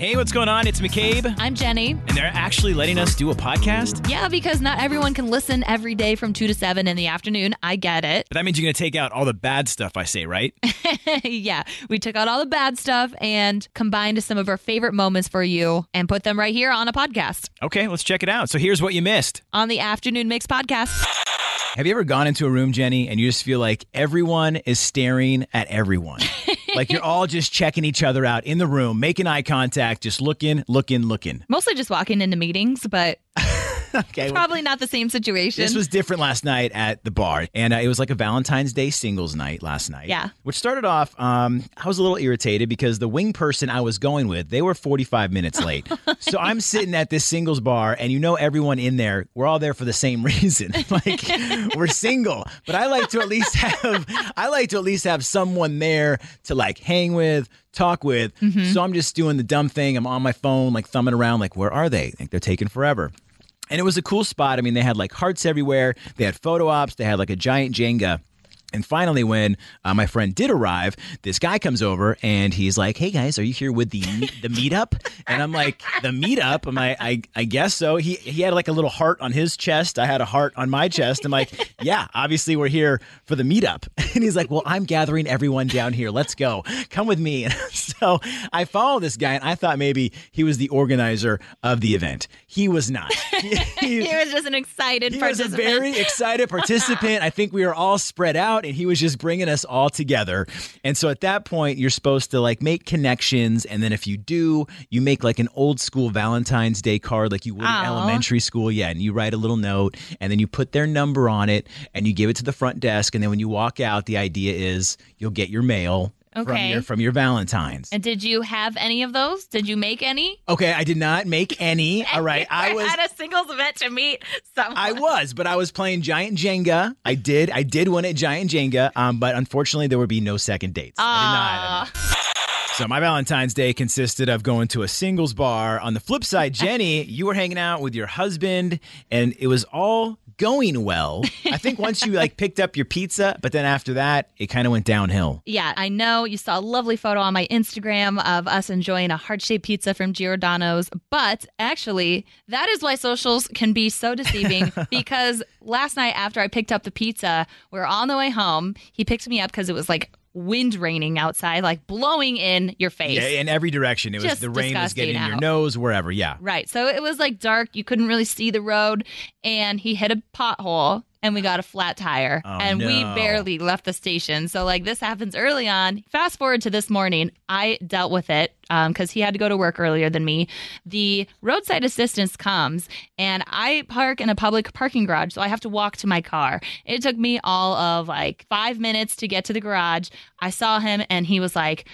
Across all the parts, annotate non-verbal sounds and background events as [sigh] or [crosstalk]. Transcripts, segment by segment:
Hey, what's going on? It's McCabe, I'm Jenny. and they're actually letting us do a podcast. Yeah, because not everyone can listen every day from 2 to 7 in the afternoon. I get it. But that means you're going to take out all the bad stuff I say, right? [laughs] yeah, we took out all the bad stuff and combined some of our favorite moments for you and put them right here on a podcast okay, let's check it out. So here's what you missed. on the Afternoon Mix podcast. Have you ever gone into a room, Jenny, and you just feel like everyone is staring at everyone? [laughs] like you're all just checking each other out in the room, making eye contact, just looking, looking, looking. Mostly just walking into meetings, but [laughs] Okay. probably not the same situation. This was different last night at the bar, and uh, it was like a Valentine's Day singles night last night. Yeah. Which started off, um, I was a little irritated because the wing person I was going with, they were 45 minutes late. [laughs] so I'm sitting at this singles bar, and you know everyone in there, we're all there for the same [laughs] reason. like we're single, but I like to at least have, I like to at least have someone there to like hang with. Talk with. So I'm just doing the dumb thing. I'm on my phone, like thumbing around, like, where are they? Like, they're taking forever. And it was a cool spot. I mean, they had like hearts everywhere. They had photo ops. They had like a giant Jenga. And finally, when uh, my friend did arrive, this guy comes over and he's like, "Hey guys, are you here with the the meetup?" And I'm like, "The meetup?" I'm like, "I I guess so." He he had like a little heart on his chest. I had a heart on my chest. I'm like, [laughs] "Yeah, obviously we're here for the meetup." [laughs] And he's like, "Well, I'm gathering everyone down here. Let's go. Come with me." [laughs] And so I follow this guy, and I thought maybe he was the organizer of the event. He was not. He- he- he was just an excited he was a very excited participant. I think we were all spread out and he was just bringing us all together. And so at that point, you're supposed to like make connections. And then if you do, you make like an old school Valentine's Day card like you would in elementary school. Yeah. And you write a little note and then you put their number on it and you give it to the front desk. And then when you walk out, the idea is you'll get your mail from Okay. your from your Valentine's. and did you have any of those? Did you make any? Okay, I did not make any. [laughs] All right. I was at a singles event to meet someone. I was, but I was playing Giant Jenga. I did. I did win at Giant Jenga, um, but unfortunately, there would be no second dates. I did not. So my Valentine's Day consisted of going to a singles bar. On the flip side, [laughs] Jenny, you were hanging out with your husband, and it was all going well. I think once you like [laughs] picked up your pizza, but then after that, it kind of went downhill. Yeah, I know you saw a lovely photo on my Instagram of us enjoying a heart shaped pizza from Giordano's, but actually, that is why socials can be so deceiving [laughs] because last night after I picked up the pizza, we were on the way home. He picked me up because it was like wind raining outside, like blowing in your face. Yeah, in every direction. It was the rain was getting in your nose, wherever. Yeah. Right. So it was like dark. You couldn't really see the road. And he hit a pothole and we got a flat tire. Oh, and we barely left the station. So, like, this happens early on. Fast forward to this morning. I dealt with it because he had to go to work earlier than me. The roadside assistance comes and I park in a public parking garage. So I have to walk to my car. It took me all of like five minutes to get to the garage. I saw him and he was like,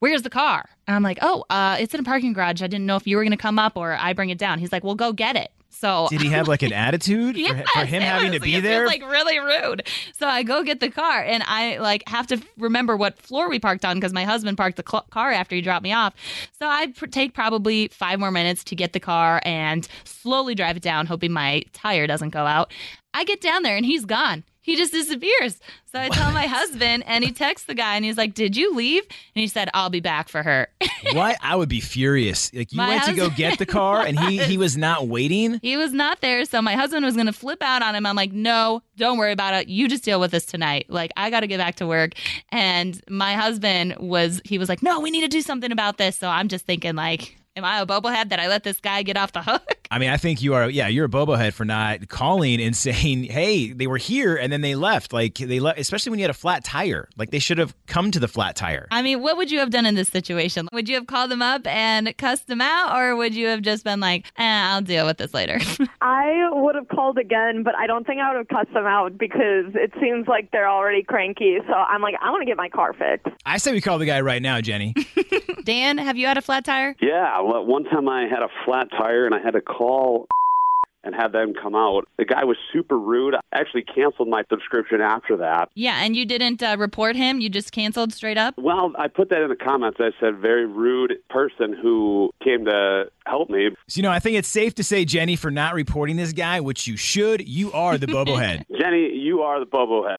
where's the car? And I'm like, oh, uh, it's in a parking garage. I didn't know if you were going to come up or I bring it down. He's like, well, go get it. So [laughs] Did he have like an attitude for, Yes, for him having to be it there? was, like really rude. So I go get the car and I like have to remember what floor we parked on because my husband parked the cl- car after he dropped me off. So I pr- take probably five more minutes to get the car and slowly drive it down, hoping my tire doesn't go out. I get down there and he's gone. He just disappears. So I tell my husband and he texts the guy and he's like, Did you leave? And he said, I'll be back for her. [laughs] What? I would be furious. Like you My went to go get the [laughs] car and he he was not waiting. He was not there, so my husband was going to flip out on him. I'm like, no, don't worry about it. You just deal with this tonight. Like, I got to get back to work. And my husband was, he was like, no, we need to do something about this. So I'm just thinking, like, am I a bobo head that I let this guy get off the hook? [laughs] I mean, I think you are. Yeah, you're a bobo head for not calling and [laughs] saying, "Hey, they were here and then they left." Like they left, especially when you had a flat tire. Like they should have come to the flat tire. I mean, what would you have done in this situation? Would you have called them up and cussed them out, or would you have just been like, eh, I'll deal with this later? [laughs] I would have called again, but I don't think I would have cussed them out because it seems like they're already cranky. So I'm like, I want to get my car fixed. I say we call the guy right now, Jenny. Dan, have you had a flat tire? Yeah, well, one time I had a flat tire and I had to call [laughs] and have them come out. The guy was super rude. I actually canceled my subscription after that. Yeah, and you didn't uh, report him. You just canceled straight up. Well, I put that in the comments. I said, very rude person who came to help me. So you know, I think it's safe to say, Jenny, for not reporting this guy, which you should. You are the [laughs] bobo head. Jenny, you are the bobo head.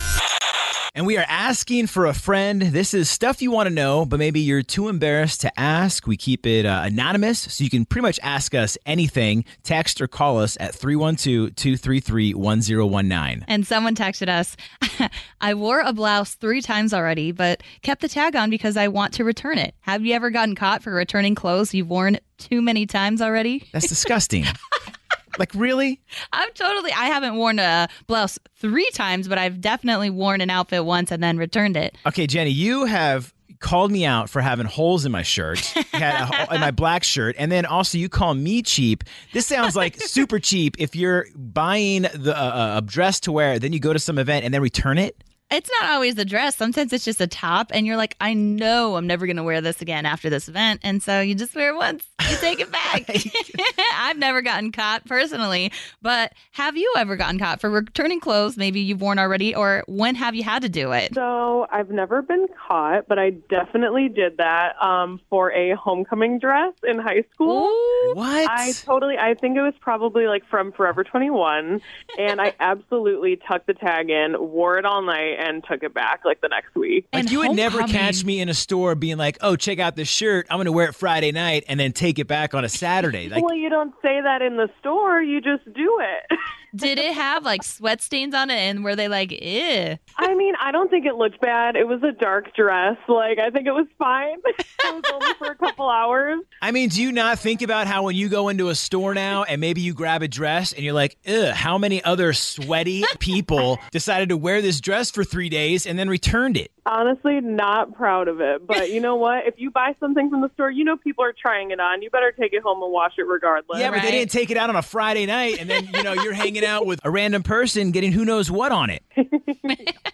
And we are asking for a friend. This is stuff you want to know, but maybe you're too embarrassed to ask. We keep it uh, anonymous, so you can pretty much ask us anything. Text or call us at 312 233 1019. And someone texted us, [laughs] I wore a blouse three times already, but kept the tag on because I want to return it. Have you ever gotten caught for returning clothes you've worn too many times already? That's disgusting. [laughs] like, really? I'm totally, I haven't worn a blouse three times, but I've definitely worn an outfit once and then returned it. Okay, Jenny, you have called me out for having holes in my shirt, [laughs] had a in my black shirt, and then also you call me cheap. This sounds like [laughs] super cheap if you're buying the uh, a dress to wear, then you go to some event and then return it. It's not always the dress. Sometimes it's just a top, and you're like, I know I'm never going to wear this again after this event. And so you just wear it once, you take it back. [laughs] [laughs] I've never gotten caught personally, but have you ever gotten caught for returning clothes maybe you've worn already, or when have you had to do it? So I've never been caught, but I definitely did that um, for a homecoming dress in high school. Ooh. What? I totally, I think it was probably like from Forever 21, and I [laughs] absolutely tucked the tag in, wore it all night, and took it back like the next week. like And you would never catch me in a store being like, "Oh, check out this shirt. I'm going to wear it Friday night and then take it back on a Saturday." [laughs] Like, well, you don't say that in the store, you just do it. [laughs] Did it have like sweat stains on it, and were they like, ew? I mean, I don't think it looked bad. It was a dark dress. Like, I think it was fine. [laughs] it was only for a couple hours. I mean, do you not think about how when you go into a store now and maybe you grab a dress and you're like, ugh, how many other sweaty people decided to wear this dress for three days and then returned it? Honestly, not proud of it. But you know [laughs] what? If you buy something from the store, you know people are trying it on. You better take it home and wash it regardless. Yeah, but they didn't take it out on a Friday night and then, you know, you're hanging out with a random person getting who knows what on it. [laughs]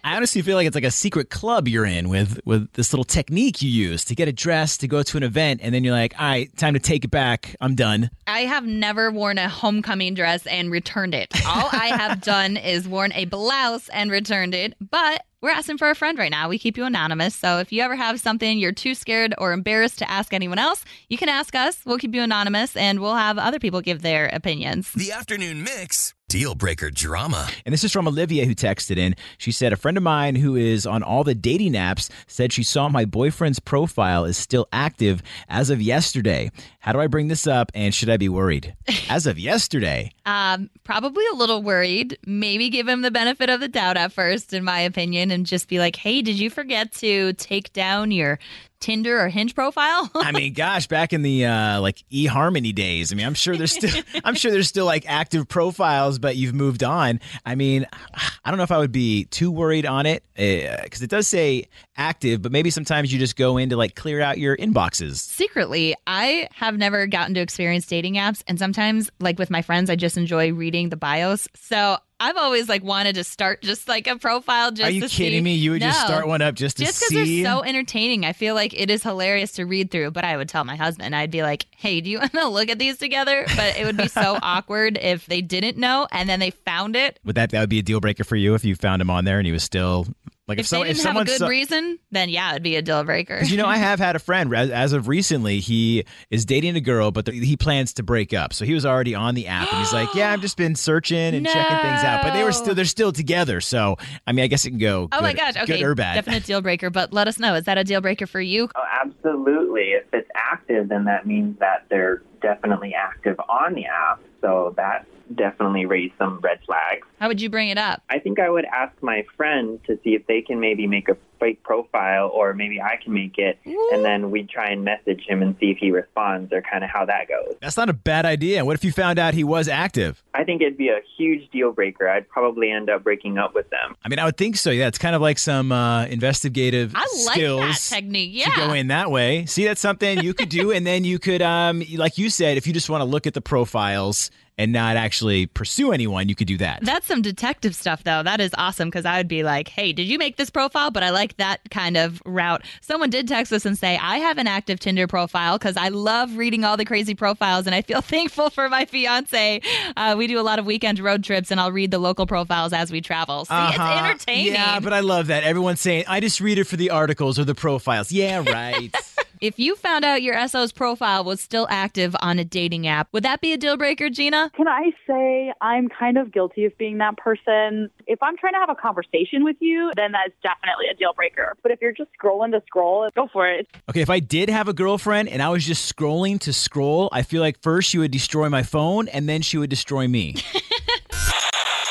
I honestly feel like it's like a secret club you're in with with this little technique you use to get a dress to go to an event and then you're like, all right, time to take it back. I'm done. I have never worn a homecoming dress and returned it. All I have [laughs] done is worn a blouse and returned it, but we're asking for a friend right now. We keep you anonymous. So if you ever have something you're too scared or embarrassed to ask anyone else, you can ask us. We'll keep you anonymous and we'll have other people give their opinions. The afternoon mix. Deal breaker drama. And this is from Olivia who texted in. She said, A friend of mine who is on all the dating apps said she saw my boyfriend's profile is still active as of yesterday. How do I bring this up and should I be worried? [laughs] As of yesterday. Um, probably a little worried. Maybe give him the benefit of the doubt at first, in my opinion, and just be like, hey, did you forget to take down your Tinder or Hinge profile? [laughs] I mean, gosh, back in the uh, like eHarmony days. I mean, I'm sure there's still [laughs] I'm sure there's still like active profiles, but you've moved on. I mean, I don't know if I would be too worried on it because it does say active, but maybe sometimes you just go in to like clear out your inboxes. Secretly, I have never gotten to experience dating apps, and sometimes, like with my friends, I just enjoy reading the bios. So I've always like wanted to start just like a profile. Just Are you kidding see- me? You would just start one up just to see. Just because they're so entertaining, I feel like it is hilarious to read through. But I would tell my husband, I'd be like, "Hey, do you [laughs] want to look at these together?" But it would be so [laughs] awkward if they didn't know and then they found it. would that that would be a deal breaker for you if you found him on there and he was still like If, so, they didn't have a good saw- reason, then yeah, it'd be a deal breaker. 'Cause, you know, I have had a friend as, as of recently. He is dating a girl, but the, he plans to break up. So he was already on the app, and he's like, "Yeah, I've just been searching and checking things out." But they were still they're still together. So I mean, I guess it can go. oh good, my gosh, okay, good or bad. definite deal breaker. But let us know, is that a deal breaker for you? Oh, absolutely. If it's active, then that means that they're definitely active on the app. So that definitely raise some red flags. How would you bring it up? I think I would ask my friend to see if they can maybe make a fake profile or maybe I can make it and then we try and message him and see if he responds or kind of how that goes. That's not a bad idea. What if you found out he was active? I think it'd be a huge deal breaker. I'd probably end up breaking up with them. I mean, I would think so. Yeah, it's kind of like some uh, investigative I like skills that technique. Yeah. to go in that way. See, that's something you could do, and then you could, um, like you said, if you just want to look at the profiles and not actually pursue anyone, you could do that. That's some detective stuff, though. That is awesome because I would be like, hey, did you make this profile? But I like that kind of route. Someone did text us and say, I have an active Tinder profile because I love reading all the crazy profiles and I feel [laughs] thankful for my fiance. Uh, we do a lot of weekend road trips and I'll read the local profiles as we travel. See, it's Uh-huh. entertaining. Yeah, but I love that. Everyone's saying, I just read it for the articles or the profiles. Yeah, right. [laughs] if you found out your SO's profile was still active on a dating app, would that be a deal breaker, Gina? Can I say I'm kind of guilty of being that person? If I'm trying to have a conversation with you, then that's definitely a deal breaker. But if you're just scrolling to scroll, go for it. okay, if I did have a girlfriend and I was just scrolling to scroll, I feel like first she would destroy my phone and then she would destroy me. [laughs]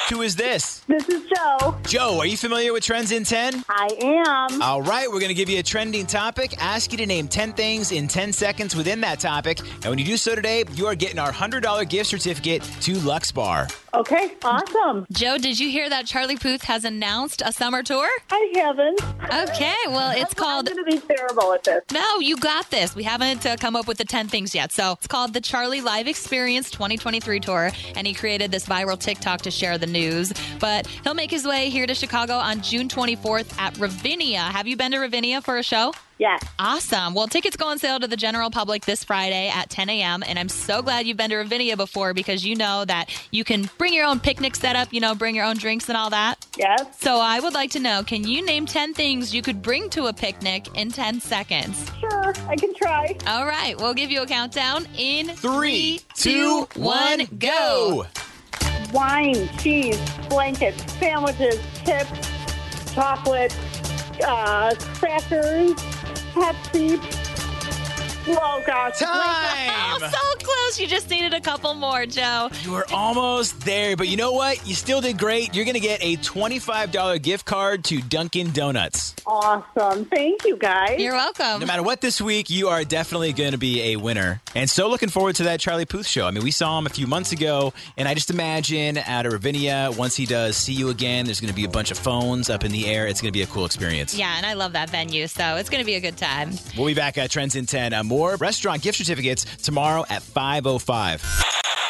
Who is this? This is Joe. Joe, are you familiar with Trends in 10? I am. All right, we're going to give you a trending topic, ask you to name 10 things in 10 seconds within that topic. And when you do so today, you are getting our $100 gift certificate to Lux Bar. Okay, awesome. Joe, did you hear that Charlie Puth has announced a summer tour? I haven't. Okay, well, it's called. I'm going to be terrible at this. No, you got this. We haven't uh, come up with the 10 things yet. So it's called the Charlie Live Experience 2023 Tour. And he created this viral TikTok to share the news. But he'll make his way here to Chicago on June 24th at Ravinia. Have you been to Ravinia for a show? Yes. Awesome. Well, tickets go on sale to the general public this Friday at 10 a.m. And I'm so glad you've been to Ravinia before because you know that you can bring your own picnic setup, you know, bring your own drinks and all that. Yes. So I would like to know can you name 10 things you could bring to a picnic in 10 seconds? Sure, I can try. All right, we'll give you a countdown in Three, two, one, go. Wine, cheese, blankets, sandwiches, chips, chocolate, uh, crackers, Pepsi. Oh, gosh. Oh, Time! so close. You just needed a couple more, Joe. You were almost there, but you know what? You still did great. You're going to get a $25 gift card to Dunkin' Donuts. Awesome. Thank you, guys. You're welcome. No matter what this week, you are definitely going to be a winner. And so looking forward to that Charlie Puth show. I mean, we saw him a few months ago, and I just imagine at a Ravinia, once he does see you again, there's going to be a bunch of phones up in the air. It's going to be a cool experience. Yeah, and I love that venue, so it's going to be a good time. We'll be back at Trends in 10. Uh, more restaurant gift certificates tomorrow at 5.05.